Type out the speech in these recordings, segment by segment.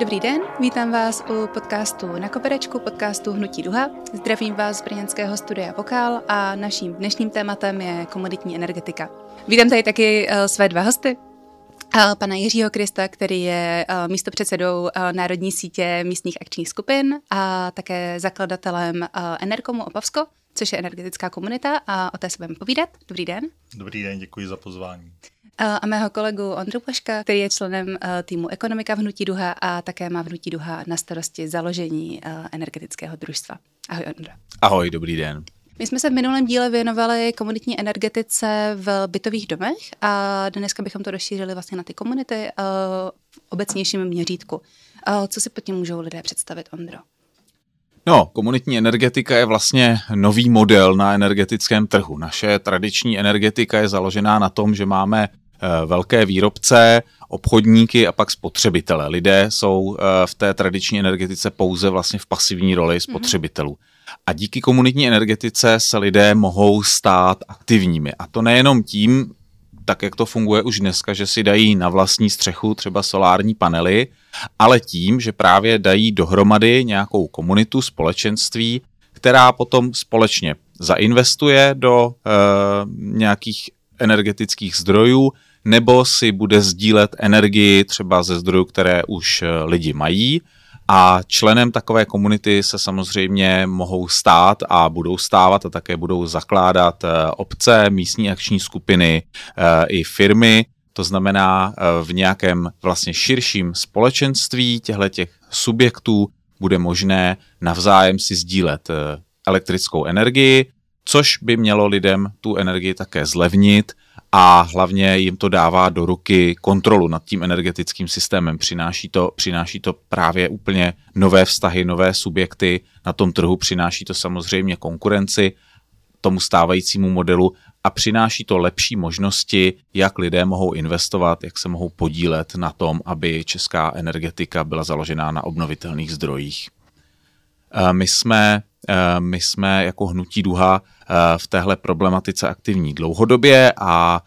Dobrý den, vítám vás u podcastu Na koperečku, podcastu Hnutí Duha. Zdravím vás z brněnského studia Vokál a naším dnešním tématem je komoditní energetika. Vítám tady taky uh, své dva hosty. Uh, pana Jiřího Krista, který je uh, místopředsedou Národní sítě místních akčních skupin a také zakladatelem Enerkomu Opavsko, což je energetická komunita a o té se budeme povídat. Dobrý den. Dobrý den, děkuji za pozvání a mého kolegu Ondru Paška, který je členem týmu Ekonomika v Hnutí Duha a také má v Hnutí Duha na starosti založení energetického družstva. Ahoj Ondra. Ahoj, dobrý den. My jsme se v minulém díle věnovali komunitní energetice v bytových domech a dneska bychom to rozšířili vlastně na ty komunity v obecnějším měřítku. Co si pod tím můžou lidé představit, Ondro? No, komunitní energetika je vlastně nový model na energetickém trhu. Naše tradiční energetika je založená na tom, že máme Eh, velké výrobce, obchodníky a pak spotřebitele. Lidé jsou eh, v té tradiční energetice pouze vlastně v pasivní roli mhm. spotřebitelů. A díky komunitní energetice se lidé mohou stát aktivními. A to nejenom tím, tak jak to funguje už dneska, že si dají na vlastní střechu třeba solární panely, ale tím, že právě dají dohromady nějakou komunitu, společenství, která potom společně zainvestuje do e, nějakých energetických zdrojů, nebo si bude sdílet energii třeba ze zdrojů, které už eh, lidi mají. A členem takové komunity se samozřejmě mohou stát a budou stávat a také budou zakládat eh, obce, místní akční skupiny eh, i firmy. To znamená, v nějakém vlastně širším společenství těchto těch subjektů bude možné navzájem si sdílet elektrickou energii, což by mělo lidem tu energii také zlevnit a hlavně jim to dává do ruky kontrolu nad tím energetickým systémem. Přináší to, přináší to právě úplně nové vztahy, nové subjekty na tom trhu, přináší to samozřejmě konkurenci tomu stávajícímu modelu a přináší to lepší možnosti, jak lidé mohou investovat, jak se mohou podílet na tom, aby česká energetika byla založená na obnovitelných zdrojích. Eh, my jsme, my jsme jako hnutí duha eh, v téhle problematice aktivní dlouhodobě a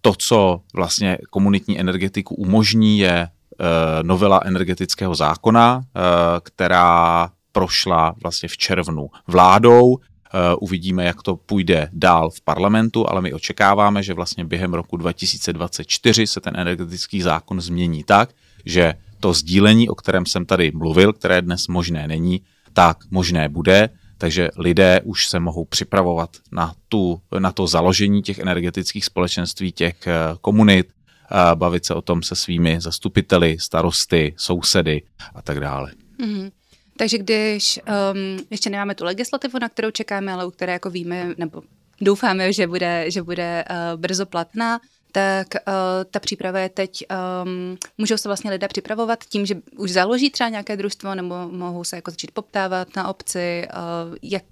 to, co vlastně komunitní energetiku umožní, je novela energetického zákona, která prošla vlastně v červnu vládou. Uvidíme, jak to půjde dál v parlamentu, ale my očekáváme, že vlastně během roku 2024 se ten energetický zákon změní tak, že to sdílení, o kterém jsem tady mluvil, které dnes možné není, tak možné bude, takže lidé už se mohou připravovat na, tu, na to založení těch energetických společenství, těch eh, komunit, bavit se o tom se svými zastupiteli, starosty, sousedy a tak dále. Mm-hmm. Takže když um, ještě nemáme tu legislativu, na kterou čekáme, ale u které jako víme, nebo doufáme, že bude, že bude uh, brzo platná, tak uh, ta příprava je teď, um, můžou se vlastně lidé připravovat tím, že už založí třeba nějaké družstvo, nebo mohou se jako začít poptávat na obci, uh, jak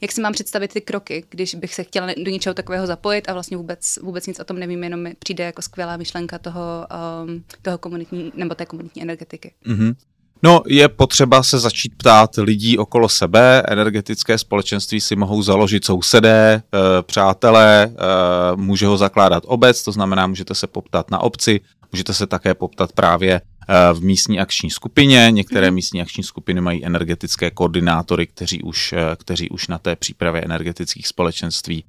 jak si mám představit ty kroky, když bych se chtěla do něčeho takového zapojit a vlastně vůbec, vůbec nic o tom nevím, jenom mi přijde jako skvělá myšlenka toho, um, toho komunitní, nebo té komunitní energetiky. Mm-hmm. No, je potřeba se začít ptát lidí okolo sebe. Energetické společenství si mohou založit sousedé, eh, přátelé, eh, může ho zakládat obec, to znamená, můžete se poptat na obci, můžete se také poptat právě eh, v místní akční skupině. Některé mhm. místní akční skupiny mají energetické koordinátory, kteří už, kteří už na té přípravě energetických společenství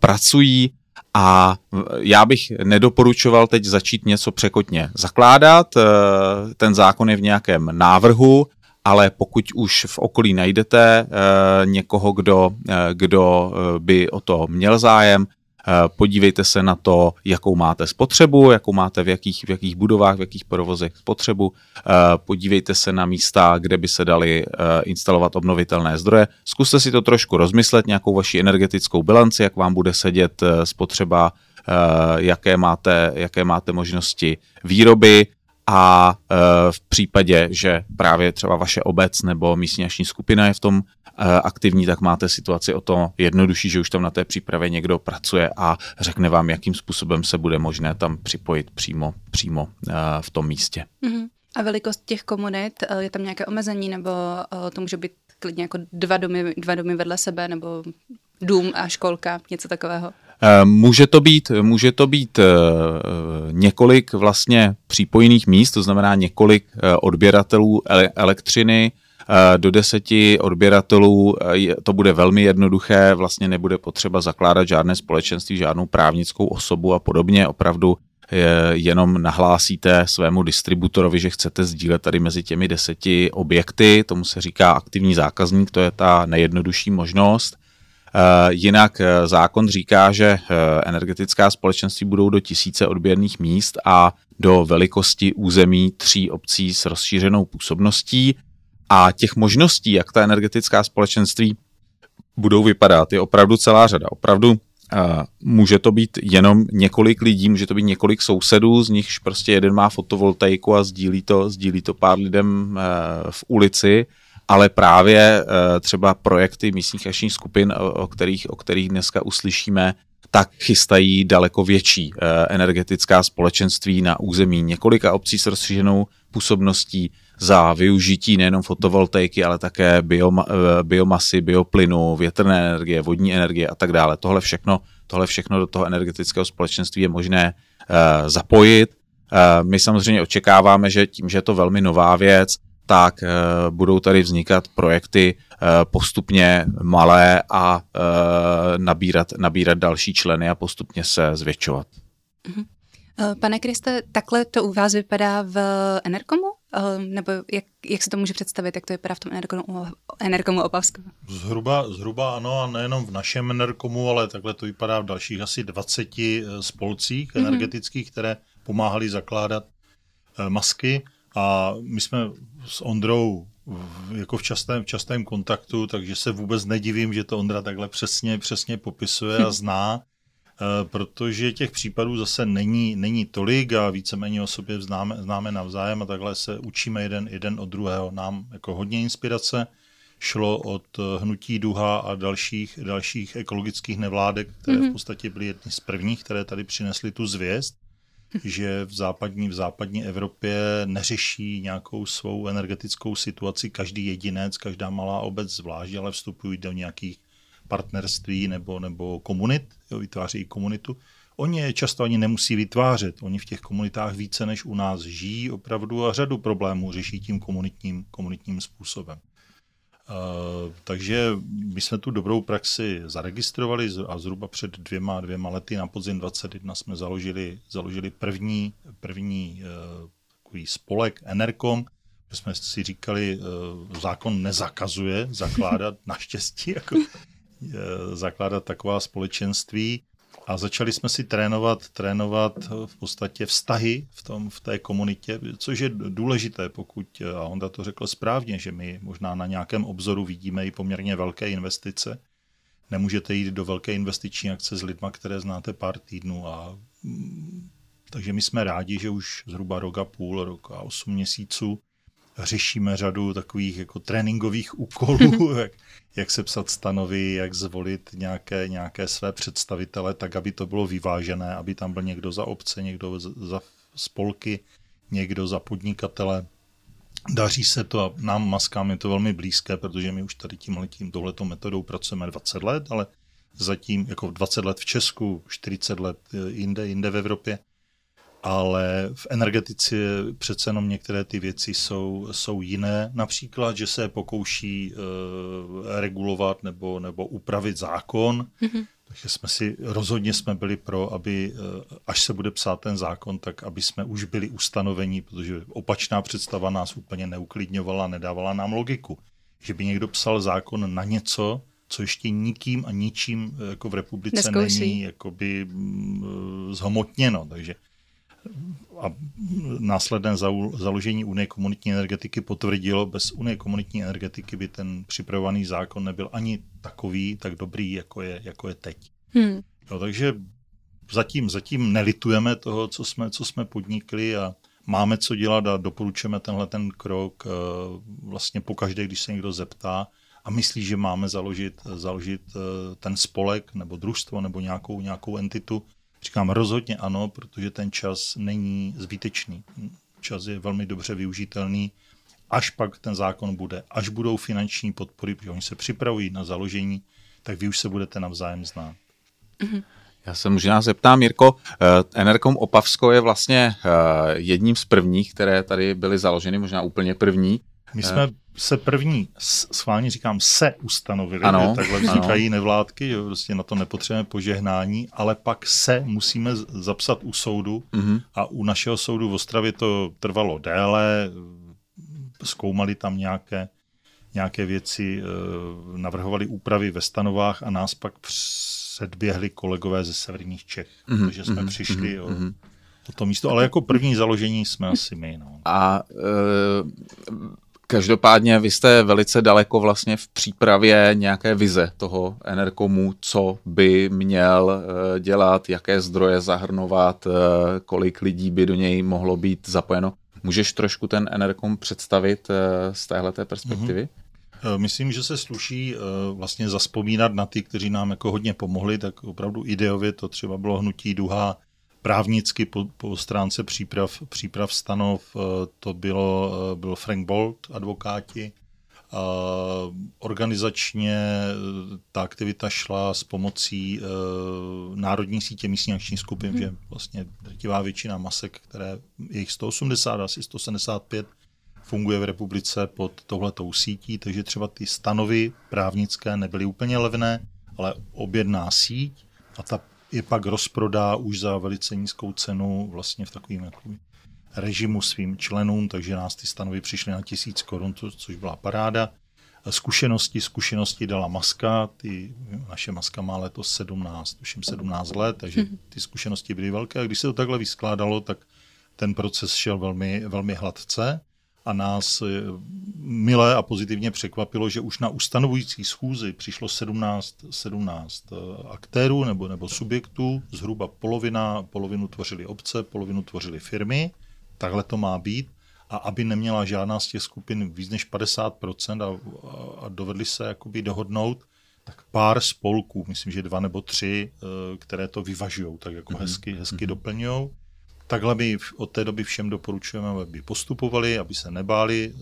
pracují. A já bych nedoporučoval teď začít něco překotně zakládat. Eh, ten zákon je v nějakém návrhu, ale pokud už v okolí najdete eh, někoho, kdo, eh, kdo by o to měl zájem, podívejte se na to, jakou máte spotřebu, jakou máte v jakých, v jakých budovách, v jakých provozech spotřebu. Eh, podívejte se na místa, kde by se dali eh, instalovat obnovitelné zdroje. Zkuste si to trošku rozmyslet, nějakou vaši energetickou bilanci, jak vám bude sedět spotřeba, jaké máte, jaké máte možnosti výroby, a v případě, že právě třeba vaše obec nebo místní skupina je v tom aktivní, tak máte situaci o to jednodušší, že už tam na té přípravě někdo pracuje a řekne vám, jakým způsobem se bude možné tam připojit přímo, přímo v tom místě. Mm-hmm. A velikost těch komunit, e, je tam nějaké omezení, nebo e, to může být klidně jako dva domy, dva domy vedle sebe, nebo dům a školka, něco takového? Může to být, může to být několik vlastně přípojných míst, to znamená několik odběratelů elektřiny, do deseti odběratelů to bude velmi jednoduché, vlastně nebude potřeba zakládat žádné společenství, žádnou právnickou osobu a podobně. Opravdu jenom nahlásíte svému distributorovi, že chcete sdílet tady mezi těmi deseti objekty, tomu se říká aktivní zákazník, to je ta nejjednodušší možnost. Jinak e, zákon říká, že e, energetická společenství budou do tisíce odběrných míst a do velikosti území tří obcí s rozšířenou působností. A těch možností, jak ta energetická společenství budou vypadat, je opravdu celá řada. Opravdu může to být jenom několik lidí, může to být několik sousedů, z nichž prostě jeden má fotovoltaiku a sdílí to, sdílí to pár lidem v ulici, ale právě uh, třeba projekty místních akčních skupin, o, kterých, o kterých dneska uslyšíme, tak chystají daleko větší energetická společenství na území několika obcí s rozšířenou působností, za využití nejenom fotovoltaiky, ale také bioma, eh, biomasy, bioplynu, větrné energie, vodní energie a tak dále. Tohle všechno, tohle všechno do toho energetického společenství je možné zapojit. My samozřejmě očekáváme, že tím, že je to velmi nová věc, tak uh, budou tady vznikat projekty uh, postupně malé a uh, nabírat, nabírat další členy a postupně se zvětšovat. Mhm. Pane Kriste, takhle to u vás vypadá v Enerkomu? Nebo jak, jak se to může představit, jak to vypadá v tom Enerkomu, Enerkomu Opavsku? Zhruba, zhruba ano, a nejenom v našem Enerkomu, ale takhle to vypadá v dalších asi 20 eh, spolcích mm-hmm. energetických, které pomáhali zakládat eh, masky. A my jsme s Ondrou v, jako v častém, v častém kontaktu, takže se vůbec nedivím, že to Ondra takhle přesně, přesně popisuje a zná. Eh, protože těch případů zase není, není tolik a víceméně o sobě známe, známe navzájem a takhle se učíme jeden, jeden od druhého. Nám jako hodně inspirace šlo od eh, hnutí duha a dalších, dalších ekologických nevládek, které v mhm. podstatě byly jedny z prvních, které tady přinesly tu zvěst, že v západní, v západní Evropě neřeší nějakou svou energetickou situaci každý jedinec, každá malá obec zvlášť, ale vstupují do nějakých partnerství nebo, nebo komunit, jo, vytváří komunitu. Oni je často ani nemusí vytvářet. Oni v těch komunitách více než u nás žijí opravdu a řadu problémů řeší tím komunitním, komunitním způsobem. Uh, takže my jsme tu dobrou praxi zaregistrovali a zhruba před dvěma, dvěma lety na podzim 21 jsme založili, založili první, první uh, takový spolek Enerkom, že jsme si říkali, uh, zákon nezakazuje zakládat naštěstí jako zakládat taková společenství a začali jsme si trénovat, trénovat v podstatě vztahy v, tom, v té komunitě, což je důležité, pokud, a Honda to řekl správně, že my možná na nějakém obzoru vidíme i poměrně velké investice. Nemůžete jít do velké investiční akce s lidma, které znáte pár týdnů a mm, takže my jsme rádi, že už zhruba rok a půl, rok a osm měsíců řešíme řadu takových jako tréninkových úkolů, jak, jak se psat stanovy, jak zvolit nějaké, nějaké své představitele, tak aby to bylo vyvážené, aby tam byl někdo za obce, někdo za spolky, někdo za podnikatele. Daří se to a nám maskám je to velmi blízké, protože my už tady tím letím tohletou metodou pracujeme 20 let, ale zatím jako 20 let v Česku, 40 let jinde, jinde v Evropě ale v energetice přece jenom některé ty věci jsou, jsou jiné. Například, že se pokouší uh, regulovat nebo, nebo upravit zákon. Mm-hmm. Takže jsme si, rozhodně jsme byli pro, aby, uh, až se bude psát ten zákon, tak aby jsme už byli ustanovení, protože opačná představa nás úplně neuklidňovala, nedávala nám logiku. Že by někdo psal zákon na něco, co ještě nikým a ničím eh, jako v republice Neskouší. není jakoby mm, zhmotněno. Takže a následné založení Unie komunitní energetiky potvrdilo, bez Unie komunitní energetiky by ten připravovaný zákon nebyl ani takový, tak dobrý, jako je, jako je teď. Hmm. No, takže zatím, zatím nelitujeme toho, co jsme, co jsme podnikli a máme co dělat a doporučujeme tenhle ten krok eh, vlastně pokaždé, když se někdo zeptá a myslí, že máme založit, založit eh, ten spolek nebo družstvo nebo nějakou, nějakou entitu, Říkám rozhodně ano, protože ten čas není zbytečný. Čas je velmi dobře využitelný, až pak ten zákon bude, až budou finanční podpory, protože oni se připravují na založení, tak vy už se budete navzájem znát. Mm-hmm. Já se možná zeptám, Mirko, Enerkom Opavsko je vlastně jedním z prvních, které tady byly založeny, možná úplně první. My jsme se první, schválně říkám, se ustanovili, ano, že takhle vznikají ano. nevládky, že prostě na to nepotřebujeme požehnání, ale pak se musíme zapsat u soudu mm-hmm. a u našeho soudu v Ostravě to trvalo déle, zkoumali tam nějaké, nějaké věci, eh, navrhovali úpravy ve stanovách a nás pak předběhli kolegové ze severních Čech, mm-hmm. takže jsme mm-hmm. přišli mm-hmm. o, to místo, ale jako první založení jsme asi my. No. A uh Každopádně vy jste velice daleko vlastně v přípravě nějaké vize toho Enerkomu, co by měl eh, dělat, jaké zdroje zahrnovat, eh, kolik lidí by do něj mohlo být zapojeno. Můžeš trošku ten Enerkom představit eh, z téhleté perspektivy? Mm-hmm. Myslím, že se sluší vlastně zaspomínat na ty, kteří nám jako hodně pomohli, tak opravdu ideově to třeba bylo hnutí Duha právnicky po, po stránce příprav, příprav stanov eh, to bylo, eh, byl Frank Bolt, advokáti. Uh, organizačně ta aktivita šla s pomocí uh, Národní sítě místní akční skupin, hmm. že vlastně drtivá většina masek, které je jich 180, asi 175, funguje v republice pod tohletou sítí, takže třeba ty stanovy právnické nebyly úplně levné, ale objedná síť a ta je pak rozprodá už za velice nízkou cenu vlastně v takovým jako režimu svým členům, takže nás ty stanovy přišly na tisíc korun, což byla paráda. Zkušenosti, zkušenosti dala maska, ty, naše maska má letos 17, tuším 17 let, takže mhm. ty zkušenosti byly velké a když se to takhle vyskládalo, tak ten proces šel velmi, velmi hladce a nás eh, milé a pozitivně překvapilo, že už na ustanovující schůzi přišlo 17, 17 eh, aktérů nebo, nebo subjektů, zhruba polovina, polovinu tvořili obce, polovinu tvořili firmy, takhle to má být. A aby neměla žádná z těch skupin víc než 50% a, a dovedli se jakoby dohodnout, tak pár spolků, myslím, že dva nebo tři, eh, které to vyvažují, tak jako mm-hmm. hezky, hezky mm-hmm. doplňují Takhle my od té doby všem doporučujeme, aby postupovali, aby se nebáli e,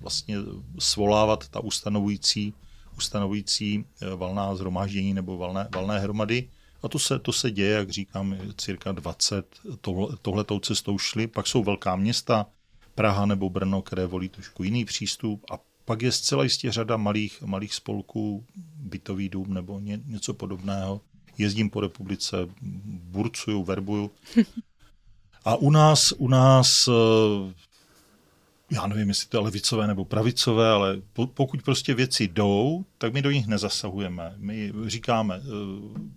vlastně svolávat ta ustanovující, ustanovující e, valná zhromáždění nebo valné, valné hromady. A to se, to se děje, jak říkám, cirka 20 tohle, tohletou cestou šli. Pak jsou velká města, Praha nebo Brno, které volí trošku jiný přístup a pak je zcela jistě řada malých, malých spolků, bytový dům nebo ně, něco podobného. Jezdím po republice, burcuju, verbuju a u nás, u nás eh, já nevím, jestli to je levicové nebo pravicové, ale pokud prostě věci jdou, tak my do nich nezasahujeme. My říkáme, eh,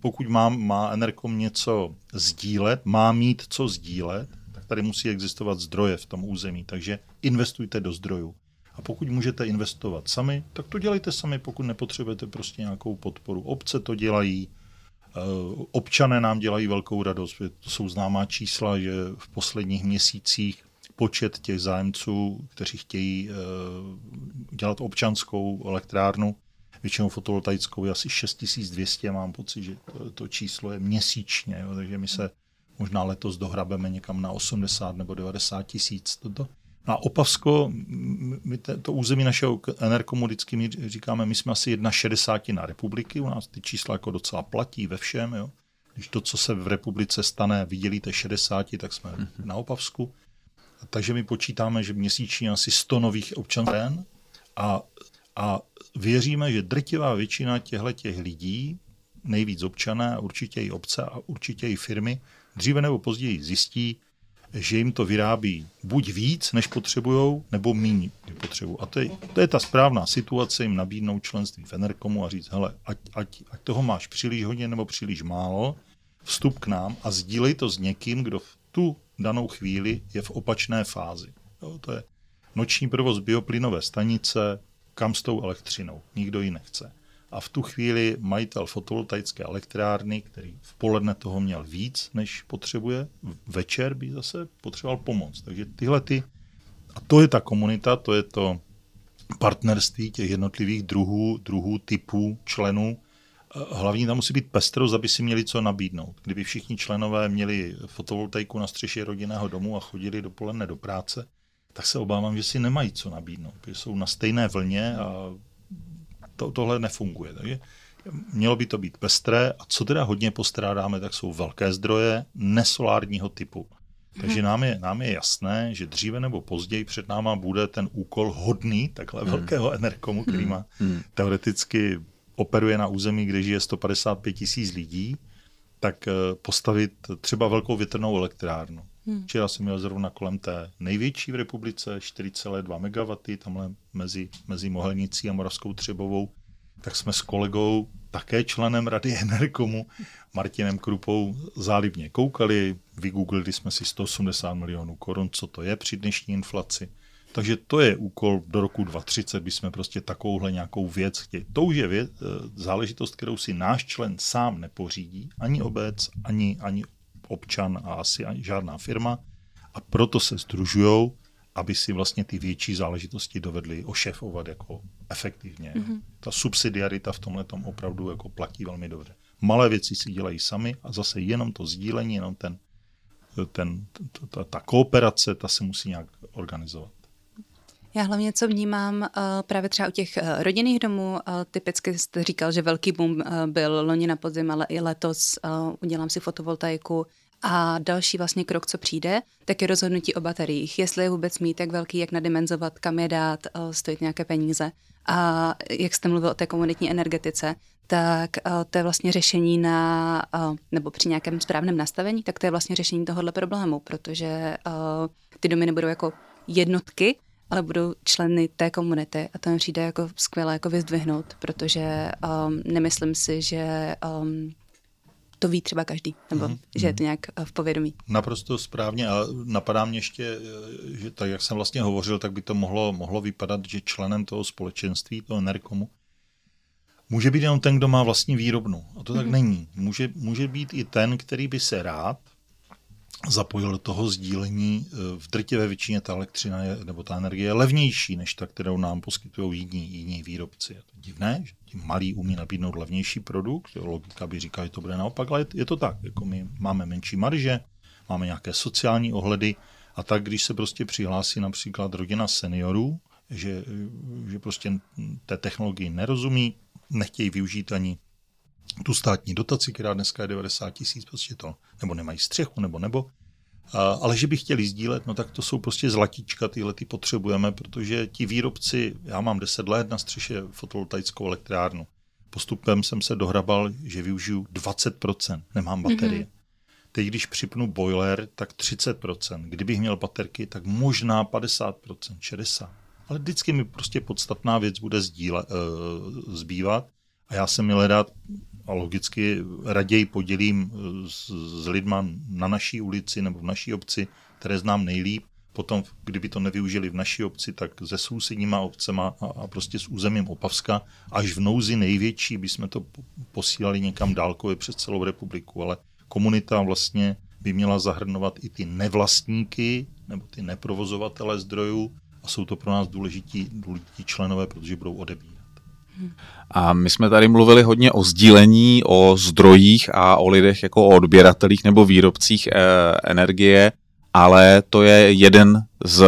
pokud má, má Enerkom něco sdílet, má mít co sdílet, tak tady musí existovat zdroje v tom území, takže investujte do zdrojů. A pokud můžete investovat sami, tak to dělejte sami, pokud nepotřebujete prostě nějakou podporu. Obce to dělají, občané nám dělají velkou radost. To jsou známá čísla, že v posledních měsících počet těch zájemců, kteří chtějí eh, dělat občanskou elektrárnu, většinou fotovoltaickou, je asi 6200, mám pocit, že to, to číslo je měsíčně, jo, takže my se možná letos dohrabeme někam na 80 nebo 90 tisíc. Toto. No a Opavsko, my te, to území našeho Enerkomu vždycky my říkáme, my jsme asi jedna šedesátina republiky, u nás ty čísla jako docela platí ve všem. Jo. Když to, co se v republice stane, vydělíte 60, tak jsme mm-hmm. na Opavsku. Takže my počítáme, že měsíčně asi 100 nových občanů a, a věříme, že drtivá většina těchto těch lidí, nejvíc občané, určitě i obce a určitě i firmy, dříve nebo později zjistí, že jim to vyrábí buď víc, než potřebují, nebo méně potřebují. A to je, to je ta správná situace, jim nabídnout členství v Enerkomu a říct, hele, ať, ať, ať toho máš příliš hodně nebo příliš málo, vstup k nám a sdílej to s někým, kdo v tu danou chvíli je v opačné fázi. Jo, to je noční provoz bioplynové stanice, kam s tou elektřinou. Nikdo ji nechce. A v tu chvíli majitel fotovoltaické elektrárny, který v poledne toho měl víc, než potřebuje, večer by zase potřeboval pomoc. Takže tyhle ty, a to je ta komunita, to je to partnerství těch jednotlivých druhů, druhů typů členů. Hlavní tam musí být pestrost, aby si měli co nabídnout. Kdyby všichni členové měli fotovoltaiku na střeše rodinného domu a chodili dopoledne do práce, tak se obávám, že si nemají co nabídnout, protože jsou na stejné vlně a to, tohle nefunguje. Takže mělo by to být pestré a co teda hodně postrádáme, tak jsou velké zdroje nesolárního typu. Takže nám je, nám je jasné, že dříve nebo později před náma bude ten úkol hodný takhle hmm. velkého enerkomu, který má hmm. teoreticky operuje na území, kde žije 155 tisíc lidí, tak eh, postavit třeba velkou větrnou elektrárnu. Hmm. Včera jsem měl zrovna kolem té největší v republice, 4,2 MW, tamhle mezi, mezi Mohelnicí a Moravskou Třebovou, tak jsme s kolegou, také členem Rady Enerkomu, Martinem Krupou, zálibně koukali, vygooglili jsme si 180 milionů korun, co to je při dnešní inflaci. Takže to je úkol do roku 2030, bychom prostě takovouhle nějakou věc chtěli. To už je věc, eh, záležitost, kterou si náš člen sám nepořídí, ani obec, ani, ani občan a asi ani žádná firma. A proto se združují, aby si vlastně ty větší záležitosti dovedli ošefovat jako efektivně. Mm-hmm. Ta subsidiarita v tomhle tom opravdu jako platí velmi dobře. Malé věci si dělají sami a zase jenom to sdílení, jenom ten, ten, ta, ta kooperace, ta se musí nějak organizovat. Já hlavně, co vnímám uh, právě třeba u těch uh, rodinných domů, uh, typicky jste říkal, že velký boom byl loni na podzim, ale i letos udělám si fotovoltaiku. A další vlastně krok, co přijde, tak je rozhodnutí o bateriích. Jestli je vůbec mít tak velký, jak nadimenzovat, kam je dát, uh, stojí nějaké peníze. A jak jste mluvil o té komunitní energetice, tak uh, to je vlastně řešení na, uh, nebo při nějakém správném nastavení, tak to je vlastně řešení tohohle problému, protože ty domy nebudou jako jednotky, ale budou členy té komunity a to mi přijde jako skvěle jako vyzdvihnout, protože um, nemyslím si, že um, to ví třeba každý, nebo mm-hmm. že je to nějak uh, v povědomí. Naprosto správně a napadá mě ještě, eh, že tak, jak jsem vlastně hovořil, tak by to mohlo, mohlo vypadat, že členem toho společenství, toho Enerkomu, může být jenom ten, kdo má vlastní výrobnu. A to mm-hmm. tak mhm. není. Může, může být i ten, který by se rád zapojil do toho sdílení. Eh, v drtivé většině ta elektřina je, nebo ta energie je levnější než ta, kterou nám poskytují jiní, jiní výrobci. Je to divné, že ti malí umí nabídnout levnější produkt. Logika by říkala, že to bude naopak, ale je to tak. Jako my máme menší marže, máme nějaké sociální ohledy a tak, když se prostě přihlásí například rodina seniorů, že, že prostě té technologii nerozumí, nechtějí využít ani tu státní dotaci, která dneska je 90 tisíc, prostě to, nebo nemají střechu, nebo nebo, ale že by chtěli sdílet, no tak to jsou prostě zlatíčka, tyhle ty potřebujeme, protože ti výrobci, já mám 10 let na střeše fotovoltaickou elektrárnu, postupem jsem se dohrabal, že využiju 20%, nemám baterie. Mm-hmm. Teď, když připnu boiler, tak 30%. Kdybych měl baterky, tak možná 50%, 60%. Ale vždycky mi prostě podstatná věc bude sdíle, uh, zbývat. A já jsem měl dát a logicky raději podělím eh, s, s lidma na naší ulici nebo v naší obci, které znám nejlíp. Potom, kdyby to nevyužili v naší obci, tak se sousedníma obcema a, a prostě s územím Opavska. Až v nouzi největší bychom to posílali někam dálkově přes celou republiku, ale komunita vlastně by měla zahrnovat i ty nevlastníky nebo ty neprovozovatele zdrojů a jsou to pro nás důležití, důležití členové, protože budou odebírat. A my jsme tady mluvili hodně o sdílení, o zdrojích a o lidech jako o odběratelích nebo výrobcích e, energie, ale to je jeden z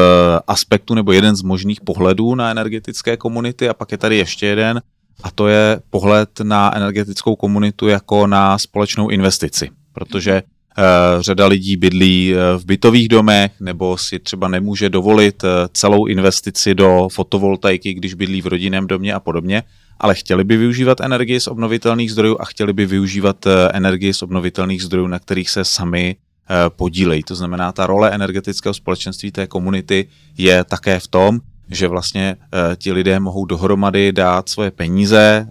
aspektů nebo jeden z možných pohledů na energetické komunity a pak je tady ještě jeden a to je pohled na energetickou komunitu jako na společnou investici, protože Uh, řada lidí bydlí eh, v bytových domech nebo si třeba nemůže dovolit celou investici do fotovoltaiky, když bydlí v rodinném domě a podobně ale chtěli by využívat energii z obnovitelných zdrojů a chtěli by využívat eh, energii z obnovitelných zdrojů, na kterých se sami eh, podílejí. To znamená, ta role energetického společenství té komunity je také v tom, že vlastně uh, ti lidé mohou dohromady dát svoje peníze,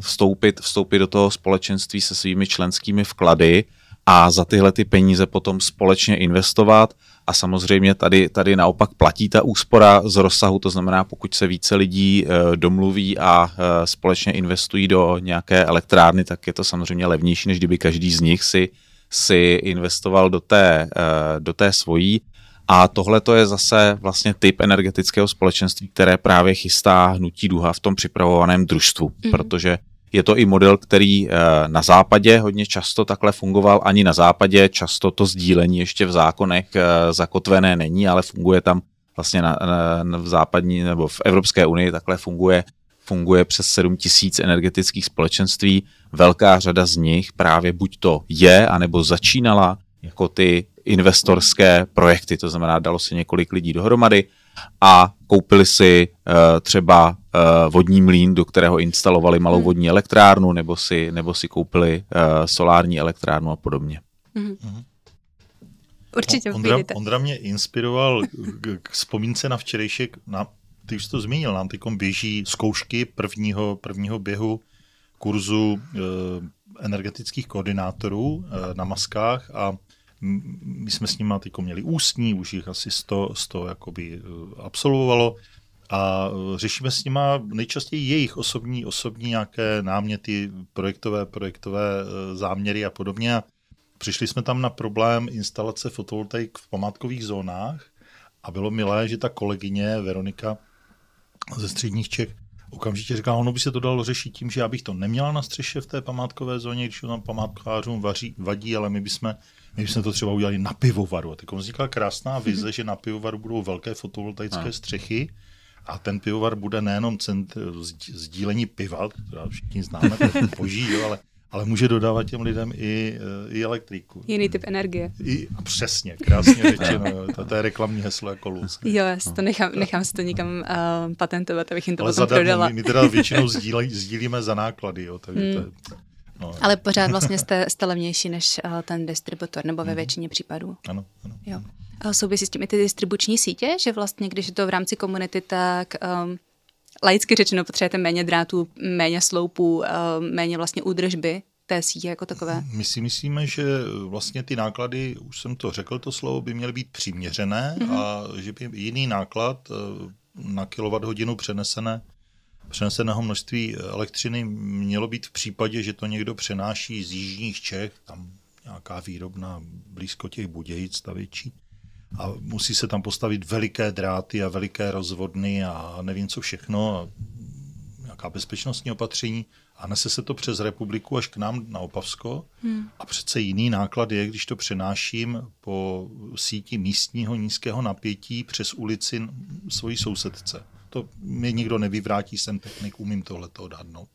vstoupit, vstoupit do toho společenství se svými členskými vklady a za tyhle ty peníze potom společně investovat a samozřejmě tady, tady naopak platí ta úspora z rozsahu, to znamená, pokud se více lidí e, domluví a e, společně investují do nějaké elektrárny, tak je to samozřejmě levnější, než kdyby každý z nich si, si investoval do té, e, do té svojí. A tohle to je zase vlastně typ energetického společenství, které právě chystá hnutí duha v tom připravovaném družstvu, mm. protože je to i model, který eh, na západě hodně často takhle fungoval, ani na západě často to sdílení ještě v zákonech eh, zakotvené není, ale funguje tam vlastně na, na, v západní nebo v Evropské unii takhle funguje funguje přes 7 tisíc energetických společenství. Velká řada z nich právě buď to je, anebo začínala jako ty investorské projekty, to znamená, dalo se několik lidí dohromady a koupili si uh, třeba uh, vodní mlín, do kterého instalovali malou hmm. vodní elektrárnu, nebo si, nebo si koupili uh, solární elektrárnu a podobně. Mm-hmm. Určitě Ondra, Ondra mě inspiroval k, k vzpomínce na včerejšek, na, ty už jsi to zmínil, nám teď běží zkoušky prvního, prvního běhu kurzu e, energetických koordinátorů e, na maskách a my jsme s nimi teď měli ústní, už jich asi 100, 100 jakoby absolvovalo a řešíme s nima nejčastěji jejich osobní, osobní nějaké náměty, projektové, projektové záměry a podobně. Přišli jsme tam na problém instalace fotovoltaik v památkových zónách a bylo milé, že ta kolegyně Veronika ze středních Čech okamžitě říká, ono by se to dalo řešit tím, že já bych to neměla na střeše v té památkové zóně, když to tam památkářům vaří, vadí, ale my bychom, my bychom to třeba udělali na pivovaru. A tak vznikla krásná vize, že na pivovaru budou velké fotovoltaické střechy a ten pivovar bude nejenom centr sdílení piva, to všichni známe, to boží, jo, ale ale může dodávat těm lidem i, eh, i elektriku. Jiný typ energie. I, přesně, krásně řečeno. to, to je reklamní heslo jako luz. Jo, já si to nechám, nechám si to někam uh, patentovat, abych jim to ale potom zadarmo, prodala. My, my teda většinou sdílí, sdílíme za náklady, jo, takže hmm. to je, No, Ale pořád vlastně jste, jste levnější než uh, ten distributor, nebo ve mhm. většině případů. Ano, ano. Jo. A souvisí s tím i ty distribuční sítě, že vlastně, když je to v rámci komunity, tak um, laicky řečeno potřebujete méně drátů, méně sloupů, uh, méně vlastně údržby té sítě jako takové? My si myslíme, že vlastně ty náklady, už jsem to řekl, to slovo, by měly být přiměřené mm-hmm. a že by jiný náklad eh, na kilowatt-hodinu přenesené přeneseného množství elektřiny mělo být v případě, že to někdo přenáší z jižních Čech, tam nějaká výrobna blízko těch Budějic, ta větší, a musí se tam postavit veliké dráty a veliké rozvodny a nevím co všechno, a nějaká bezpečnostní opatření a nese se to přes republiku až k nám na Opavsko. Hmm. A přece jiný náklad je, když to přenáším po síti místního nízkého napětí přes ulici svojí sousedce. To mě nikdo nevyvrátí, jsem technik, umím tohle odhadnout.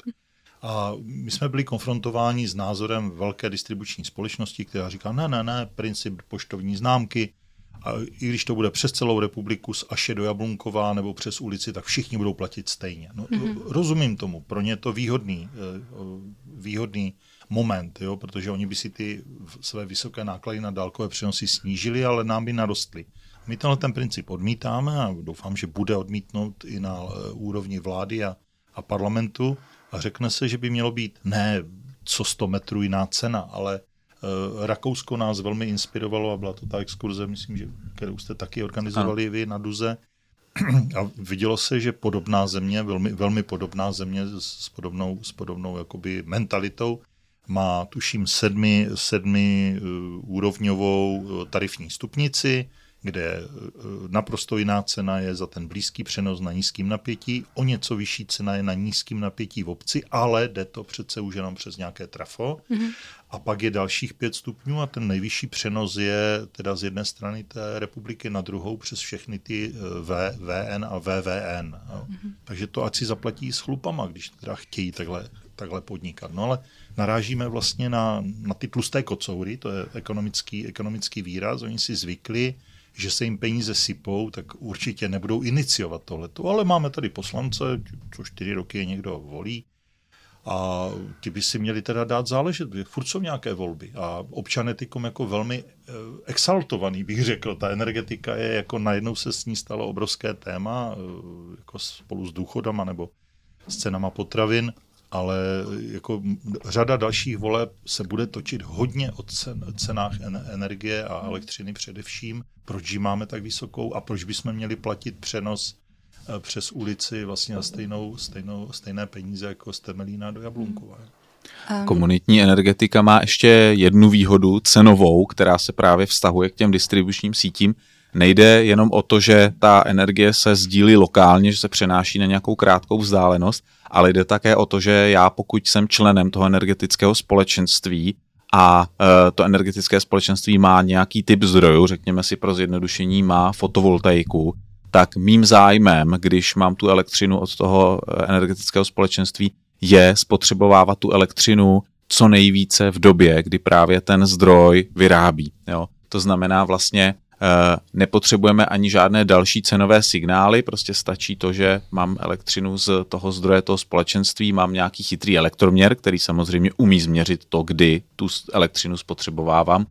A my jsme byli konfrontováni s názorem velké distribuční společnosti, která říká, ne, ne, ne, princip poštovní známky, a i když to bude přes celou republiku z Aše do Jablunkova nebo přes ulici, tak všichni budou platit stejně. No, mm-hmm. Rozumím tomu, pro ně je to výhodný, eh, výhodný moment, jo, protože oni by si ty své vysoké náklady na dálkové přenosy snížili, ale nám by narostly. My tenhle ten princip odmítáme a doufám, že bude odmítnout i na eh, úrovni vlády a, a parlamentu a řekne se, že by mělo být ne co 100 metrů jiná cena, ale Rakousko nás velmi inspirovalo a byla to ta exkurze, myslím, že, kterou jste taky organizovali ano. vy na Duze. A vidělo se, že podobná země, velmi, velmi podobná země s podobnou, s podobnou jakoby mentalitou, má tuším sedmi, sedmi uh, úrovňovou eh, tarifní stupnici, kde eh, naprosto jiná cena je za ten blízký přenos na nízkým napětí, o něco vyšší cena je na nízkým napětí v obci, ale jde to přece už jenom přes nějaké trafo. Mm-hmm. A pak je dalších pět stupňů a ten nejvyšší přenos je teda z jedné strany té republiky na druhou přes všechny ty eh, v, VN a VVN. Mm-hmm. Takže to ať si zaplatí s chlupama, když teda chtějí takhle, takhle podnikat. No ale narážíme vlastně na, na ty tlusté kocoury, to je ekonomický, ekonomický výraz, oni si zvykli, že se jim peníze sypou, tak určitě nebudou iniciovat tohleto. Ale máme tady poslance, co čtyři roky je někdo volí, a ti by si měli teda dát záležet, protože furt jsou nějaké volby. A občané tykom jako velmi eh, exaltovaný, bych řekl. Ta energetika je jako najednou se s ní stalo obrovské téma, eh, jako spolu s důchodama nebo s cenama potravin ale jako řada dalších voleb se bude točit hodně o cen, cenách energie a elektřiny především. Proč ji máme tak vysokou a proč bychom měli platit přenos eh, přes ulici vlastně na stejnou, stejnou, stejné peníze jako z Temelína do Jablunkova. Um. Komunitní energetika má ještě jednu výhodu cenovou, která se právě vztahuje k těm distribučním sítím. Nejde jenom o to, že ta energie se sdílí lokálně, že se přenáší na nějakou krátkou vzdálenost, ale jde také o to, že já pokud jsem členem toho energetického společenství a e, to energetické společenství má nějaký typ zdrojů, řekněme si pro zjednodušení, má fotovoltaiku, tak mým zájmem, když mám tu elektřinu od toho eh, energetického společenství, je spotřebovávat tu elektřinu co nejvíce v době, kdy právě ten zdroj vyrábí. Jo. To znamená vlastně eh, nepotřebujeme ani žádné další cenové signály, prostě stačí to, že mám elektřinu z toho zdroje toho společenství, mám nějaký chytrý elektroměr, který samozřejmě umí změřit to, kdy tu elektřinu spotřebovávám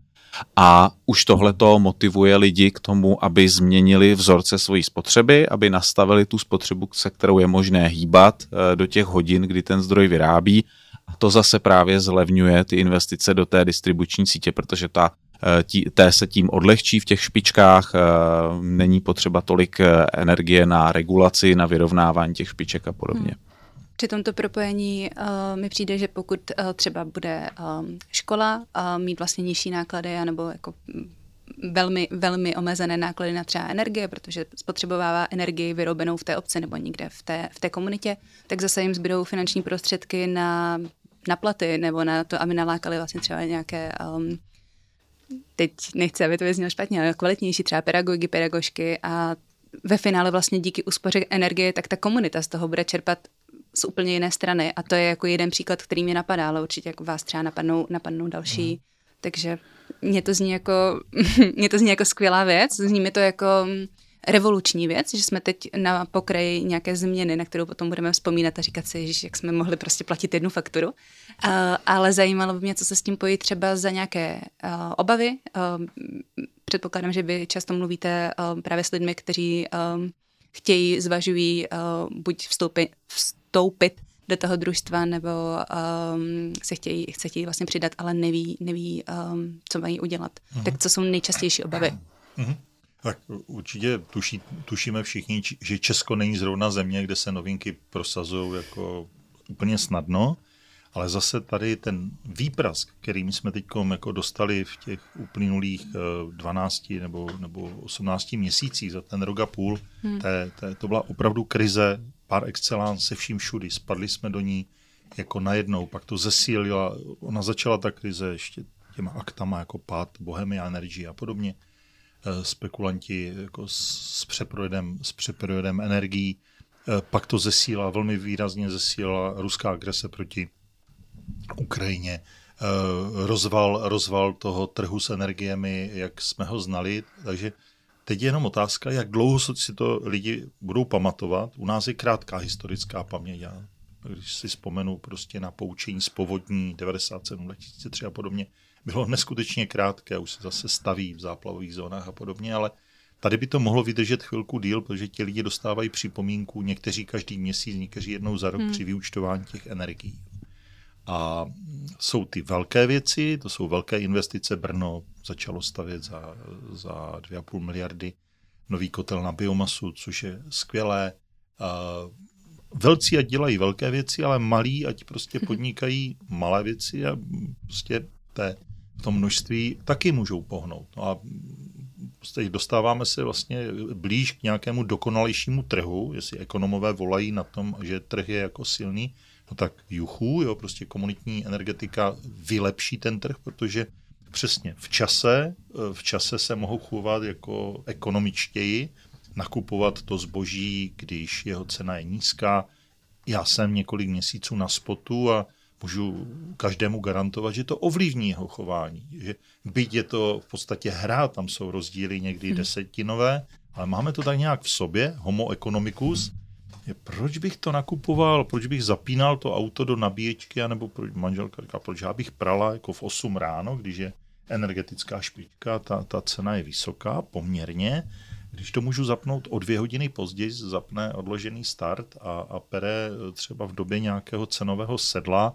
a už tohleto motivuje lidi k tomu, aby změnili vzorce svojí spotřeby, aby nastavili tu spotřebu, se kterou je možné hýbat eh, do těch hodin, kdy ten zdroj vyrábí. A to zase právě zlevňuje ty investice do té distribuční sítě, protože ta eh, tí, té se tím odlehčí v těch špičkách, eh, není potřeba tolik energie na regulaci, na vyrovnávání těch špiček a podobně. Hmm. Při tomto propojení uh, mi přijde, že pokud uh, třeba bude um, škola uh, mít vlastně nižší náklady nebo jako mm, velmi, velmi omezené náklady na třeba energie, protože spotřebovává energii vyrobenou v té obci nebo někde v té, v té komunitě, tak zase jim zbydou finanční prostředky na, na platy nebo na to, aby nalákali vlastně třeba nějaké um, teď nechci, aby to vyznělo špatně, ale kvalitnější třeba pedagogy, pedagožky a ve finále vlastně díky úspoře energie, tak ta komunita z toho bude čerpat z úplně jiné strany a to je jako jeden příklad, který mi napadá, ale určitě jako vás třeba napadnou, napadnou další. Mm. Takže mě to zní jako, mě to zní jako skvělá věc, zní mi to jako revoluční věc, že jsme teď na pokraji nějaké změny, na kterou potom budeme vzpomínat a říkat si, že jak jsme mohli prostě platit jednu fakturu. Uh, ale zajímalo by mě, co se s tím pojí třeba za nějaké uh, obavy. Uh, předpokládám, že vy často mluvíte uh, právě s lidmi, kteří uh, chtějí, zvažují uh, buď vstoupit, vstoupit do toho družstva nebo um, se chtějí, se chtějí vlastně přidat, ale neví, neví um, co mají udělat. Uh-huh. Tak co jsou nejčastější obavy? Uh-huh. Tak určitě tuší, tušíme všichni, že Česko není zrovna země, kde se novinky prosazují jako úplně snadno, ale zase tady ten výprask, který my jsme teď jako dostali v těch uplynulých 12 eh, nebo, nebo 18 měsících za ten rok a půl, hmm. té, té, to byla opravdu krize par excellence se vším všudy. Spadli jsme do ní jako najednou, pak to zesílila. Ona začala ta krize ještě těma aktama jako pád Bohemia Energy a podobně. Eh, spekulanti jako s přeprojedem, s přeprojedem energií. Eh, pak to zesílila, velmi výrazně zesílila ruská agrese proti Ukrajině. Eh, rozval, rozval toho trhu s energiemi, jak jsme ho znali. Takže Teď je jenom otázka, jak dlouho si to lidi budou pamatovat. U nás je krátká historická paměť. Já, když si vzpomenu prostě na poučení z povodní 97, 2003 a podobně, bylo neskutečně krátké, už se zase staví v záplavových zónách a podobně, ale tady by to mohlo vydržet chvilku díl, protože ti lidi dostávají připomínku, někteří každý měsíc, někteří jednou za rok hmm. při vyučtování těch energií. A jsou ty velké věci, to jsou velké investice. Brno začalo stavět za, za 2,5 miliardy nový kotel na biomasu, což je skvělé. Velcí ať dělají velké věci, ale malí ať prostě podnikají malé věci a prostě té, v tom množství taky můžou pohnout. No a prostě dostáváme se vlastně blíž k nějakému dokonalejšímu trhu, jestli ekonomové volají na tom, že trh je jako silný, no tak juchu, jo, prostě komunitní energetika vylepší ten trh, protože přesně v čase, eh, v čase se mohou chovat jako ekonomičtěji, nakupovat to zboží, když jeho cena je nízká. Já jsem několik měsíců na spotu a můžu každému garantovat, že to ovlivní jeho chování. Že byť je to v podstatě hra, tam jsou rozdíly někdy hmm. desetinové, ale máme to tak nějak v sobě, homo economicus, je, proč bych to nakupoval, proč bych zapínal to auto do nabíječky, anebo proč manželka říká, proč já bych prala jako v 8 ráno, když je energetická špička, ta, ta cena je vysoká poměrně, když to můžu zapnout o dvě hodiny později, zapne odložený start a, a pere třeba v době nějakého cenového sedla,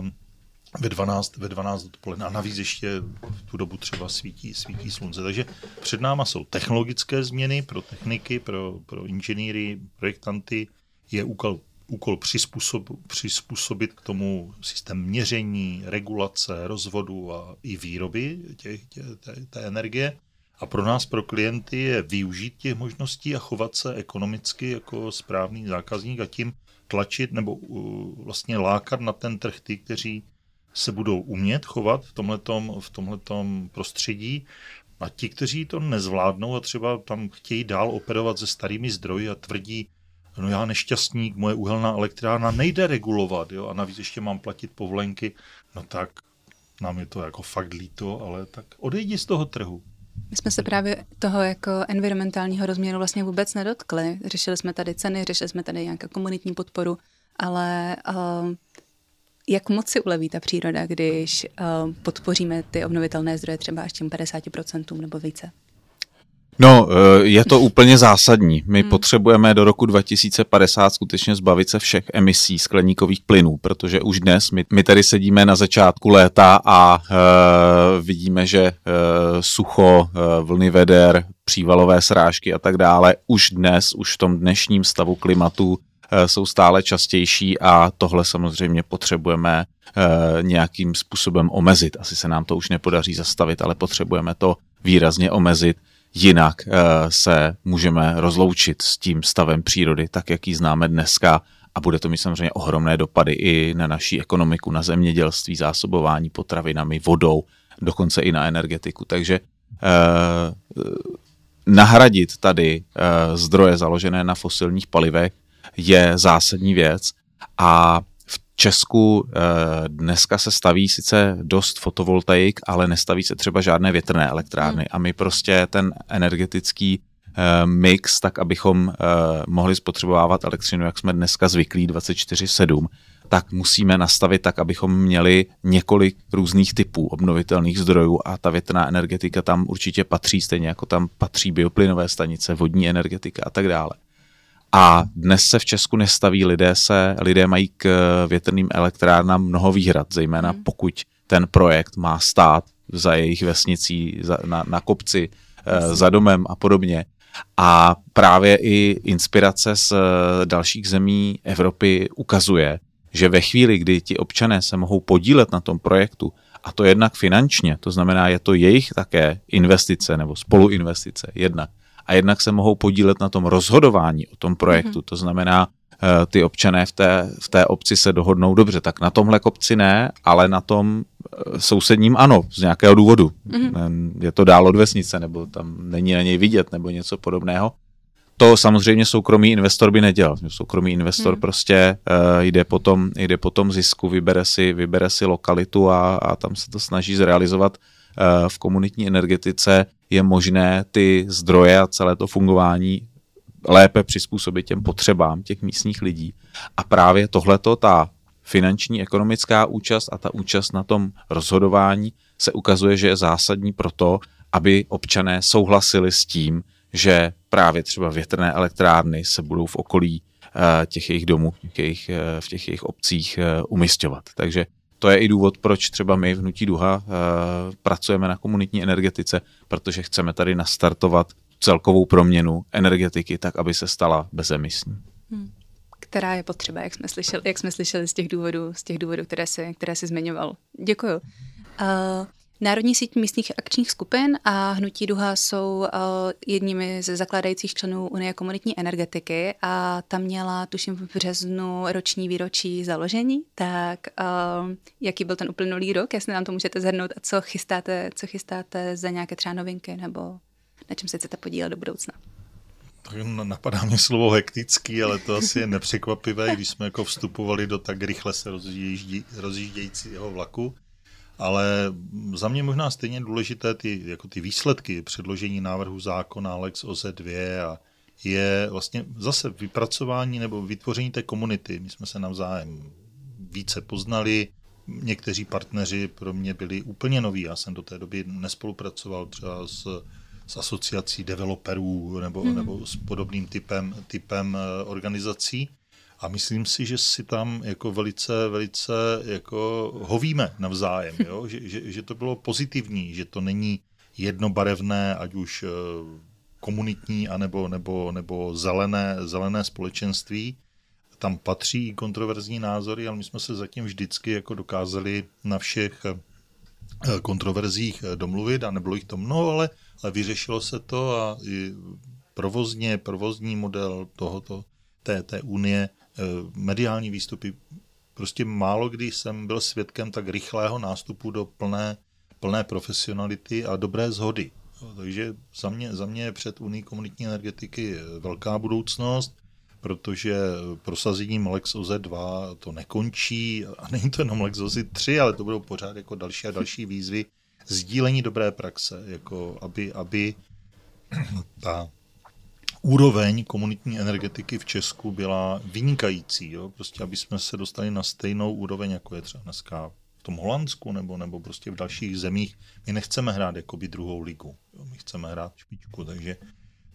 um, ve 12, ve 12 odpoledne a navíc ještě v tu dobu třeba svítí, svítí slunce. Takže před náma jsou technologické změny pro techniky, pro, pro inženýry, projektanty. Je úkol, úkol přizpůsob, přizpůsobit k tomu systém měření, regulace, rozvodu a i výroby těch, tě, té, té energie. A pro nás, pro klienty, je využít těch možností a chovat se ekonomicky jako správný zákazník a tím tlačit nebo uh, vlastně lákat na ten trh ty, kteří se budou umět chovat v tomhletom, v tomhletom prostředí. A ti, kteří to nezvládnou a třeba tam chtějí dál operovat se starými zdroji a tvrdí, no já nešťastník, moje uhelná elektrárna nejde regulovat, jo, a navíc ještě mám platit povolenky, no tak nám je to jako fakt líto, ale tak odejdi z toho trhu. My jsme se právě toho jako environmentálního rozměru vlastně vůbec nedotkli. Řešili jsme tady ceny, řešili jsme tady nějakou komunitní podporu, ale uh, jak moc si uleví ta příroda, když uh, podpoříme ty obnovitelné zdroje třeba až těm 50% nebo více? No, eh, je to úplně zásadní. My hmm. potřebujeme do roku 2050 skutečně zbavit se všech emisí skleníkových plynů, protože už dnes my, my tady sedíme na začátku léta a e, vidíme, že e, sucho, e, vlny veder, přívalové srážky a tak dále už dnes, už v tom dnešním stavu klimatu jsou stále častější a tohle samozřejmě potřebujeme e, nějakým způsobem omezit. Asi se nám to už nepodaří zastavit, ale potřebujeme to výrazně omezit jinak eh, se můžeme rozloučit s tím stavem přírody, tak jak ji známe dneska a bude to mít samozřejmě ohromné dopady i na naší ekonomiku, na zemědělství, zásobování potravinami, vodou, dokonce i na energetiku. Takže eh, nahradit tady eh, zdroje založené na fosilních palivech je zásadní věc a Česku eh, dneska se staví sice dost fotovoltaik, ale nestaví se třeba žádné větrné elektrárny hmm. a my prostě ten energetický eh, mix, tak abychom eh, mohli spotřebovávat elektřinu, jak jsme dneska zvyklí 24-7, tak musíme nastavit tak, abychom měli několik různých typů obnovitelných zdrojů a ta větrná energetika tam určitě patří, stejně jako tam patří bioplynové stanice, vodní energetika a tak dále. A dnes se v Česku nestaví, lidé se, lidé mají k větrným elektrárnám mnoho výhrad, zejména hmm. pokud ten projekt má stát za jejich vesnicí, za, na, na kopci, uh, za domem a podobně. A právě i inspirace z eh, dalších zemí Evropy ukazuje, že ve chvíli, kdy ti občané se mohou podílet na tom projektu, a to jednak finančně, to znamená, je to jejich také investice nebo spoluinvestice jednak, a jednak se mohou podílet na tom rozhodování o tom projektu. Mm-hmm. To znamená, eh, ty občané v té, v té obci se dohodnou dobře, tak na tomhle kopci ne, ale na tom eh, sousedním ano, z nějakého důvodu. Mm-hmm. Je to dál od vesnice, nebo tam není na něj vidět, nebo něco podobného. To samozřejmě soukromý investor by nedělal. Soukromý investor hmm. prostě uh, jde, potom, jde potom zisku, vybere si, vybere si lokalitu a, a tam se to snaží zrealizovat uh, v komunitní energetice je možné ty zdroje a celé to fungování lépe přizpůsobit těm potřebám těch místních lidí. A právě tohleto, ta finanční, ekonomická účast a ta účast na tom rozhodování se ukazuje, že je zásadní pro to, aby občané souhlasili s tím, že právě třeba větrné elektrárny se budou v okolí eh, těch jejich domů, těch jejich, eh, v těch jejich obcích eh, umistovat. Takže to je i důvod, proč třeba my v Hnutí Duha uh, pracujeme na komunitní energetice, protože chceme tady nastartovat celkovou proměnu energetiky tak, aby se stala bezemisní. Hmm. Která je potřeba, jak jsme slyšeli, jak jsme slyšeli z těch důvodů, z těch důvodů, které si, které si zmiňoval. Děkuji. Uh, Národní síť místních akčních skupin a Hnutí Duha jsou uh, jedními ze zakládajících členů Unie komunitní energetiky a tam měla, tuším, v březnu roční výročí založení. Tak uh, jaký byl ten uplynulý rok, jestli nám to můžete zhrnout a co chystáte, co chystáte za nějaké třeba novinky nebo na čem se chcete podílet do budoucna? Tak napadá mě slovo hektický, ale to asi je nepřekvapivé, když jsme jako vstupovali do tak rychle se rozjíždějícího vlaku ale za mě možná stejně důležité ty, jako ty výsledky předložení návrhu zákona Lex OZ2 a je vlastně zase vypracování nebo vytvoření té komunity. My jsme se navzájem více poznali, někteří partneři pro mě byli úplně noví. Já jsem do té doby nespolupracoval třeba s, s asociací developerů nebo, hmm. nebo s podobným typem, typem eh, organizací. A myslím si, že si tam jako velice, velice jako hovíme navzájem, jo? Že, že, že to bylo pozitivní, že to není jednobarevné, ať už eh, komunitní, anebo, nebo, nebo zelené, zelené společenství. Tam patří i kontroverzní názory, ale my jsme se zatím vždycky jako dokázali na všech eh, kontroverzích eh, domluvit a nebylo jich to mnoho, ale, ale vyřešilo se to a i provozně, provozní model tohoto, té, té unie mediální výstupy. Prostě málo kdy jsem byl svědkem tak rychlého nástupu do plné, plné profesionality a dobré zhody Takže za mě, za mě je před Unii komunitní energetiky velká budoucnost, protože prosazením Lex OZ2 to nekončí a není to jenom Lex OZ 3, ale to budou pořád jako další a další výzvy sdílení dobré praxe, jako aby, aby ta úroveň komunitní energetiky v Česku byla vynikající. Jo? Prostě, aby jsme se dostali na stejnou úroveň, jako je třeba dneska v tom Holandsku nebo, nebo prostě v dalších zemích. My nechceme hrát jakoby druhou ligu. Jo? My chceme hrát špičku, takže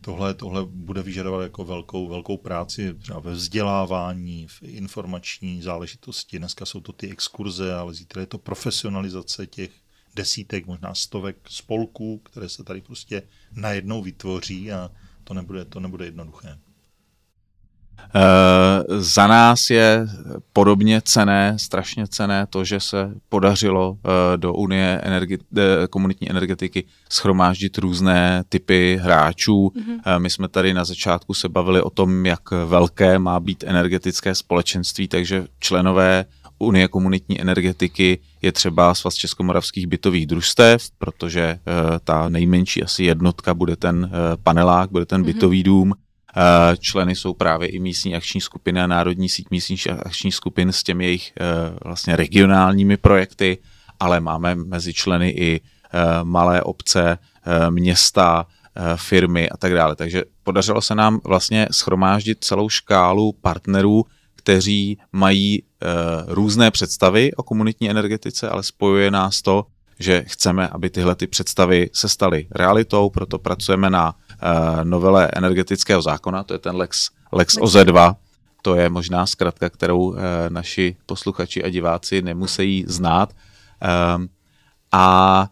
tohle, tohle bude vyžadovat jako velkou, velkou práci třeba ve vzdělávání, v informační záležitosti. Dneska jsou to ty exkurze, ale zítra je to profesionalizace těch desítek, možná stovek spolků, které se tady prostě najednou vytvoří a to nebude, to nebude jednoduché. Uh, za nás je podobně cené, strašně cené to, že se podařilo uh, do Unie energi- de, komunitní energetiky schromáždit různé typy hráčů. Mm-hmm. Uh, my jsme tady na začátku se bavili o tom, jak velké má být energetické společenství, takže členové Unie komunitní energetiky je třeba svaz českomoravských bytových družstev, protože uh, ta nejmenší asi jednotka bude ten uh, panelák, bude ten mm-hmm. bytový dům. Uh, členy jsou právě i místní akční skupiny a národní síť místních akčních skupin s těmi jejich vlastně regionálními projekty, ale máme mezi členy i malé obce, města, firmy a tak dále. Takže podařilo se nám vlastně schromáždit celou škálu partnerů, kteří mají různé představy o komunitní energetice, ale spojuje nás to, že chceme, aby tyhle ty představy se staly realitou, proto pracujeme na uh, novele energetického zákona, to je ten Lex, Lex OZ2, to je možná zkratka, kterou uh, naši posluchači a diváci nemusí znát. Um, a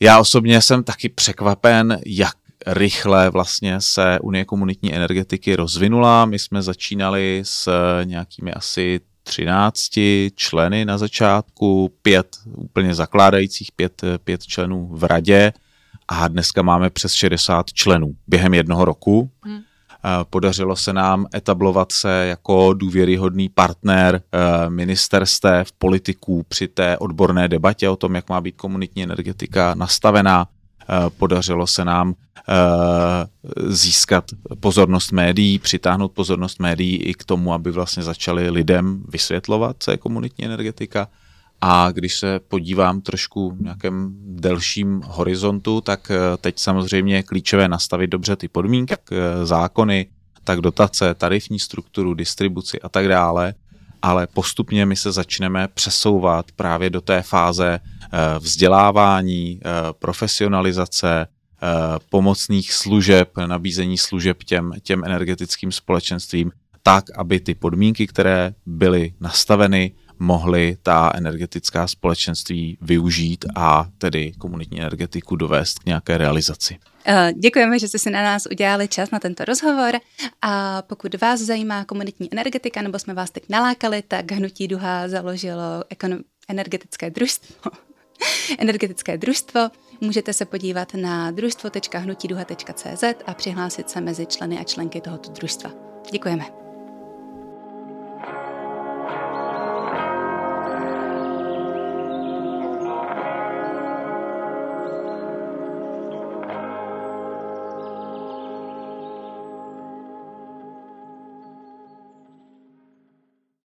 já osobně jsem taky překvapen, jak rychle vlastně se Unie komunitní energetiky rozvinula. My jsme začínali s nějakými asi 13 členy na začátku, pět úplně zakládajících, pět, pět členů v radě a dneska máme přes 60 členů během jednoho roku. Hmm. Podařilo se nám etablovat se jako důvěryhodný partner eh, ministerstev, politiků při té odborné debatě o tom, jak má být komunitní energetika nastavená. Eh, podařilo se nám eh, získat pozornost médií, přitáhnout pozornost médií i k tomu, aby vlastně začali lidem vysvětlovat, co je komunitní energetika. A když se podívám trošku v nějakém delším horizontu, tak eh, teď samozřejmě je klíčové nastavit dobře ty podmínky, zákony, tak dotace, tarifní strukturu, distribuci a tak dále, ale postupně my se začneme přesouvat právě do té fáze vzdělávání, eh, profesionalizace, eh, pomocných služeb, nabízení služeb těm, těm energetickým společenstvím, tak, aby ty podmínky, které byly nastaveny, mohly ta energetická společenství využít a tedy komunitní energetiku dovést k nějaké realizaci. Děkujeme, že jste si na nás udělali čas na tento rozhovor a pokud vás zajímá komunitní energetika nebo jsme vás teď nalákali, tak Hnutí Duha založilo ekonom- energetické družstvo energetické družstvo. Můžete se podívat na družstvo.hnutiduha.cz a přihlásit se mezi členy a členky tohoto družstva. Děkujeme.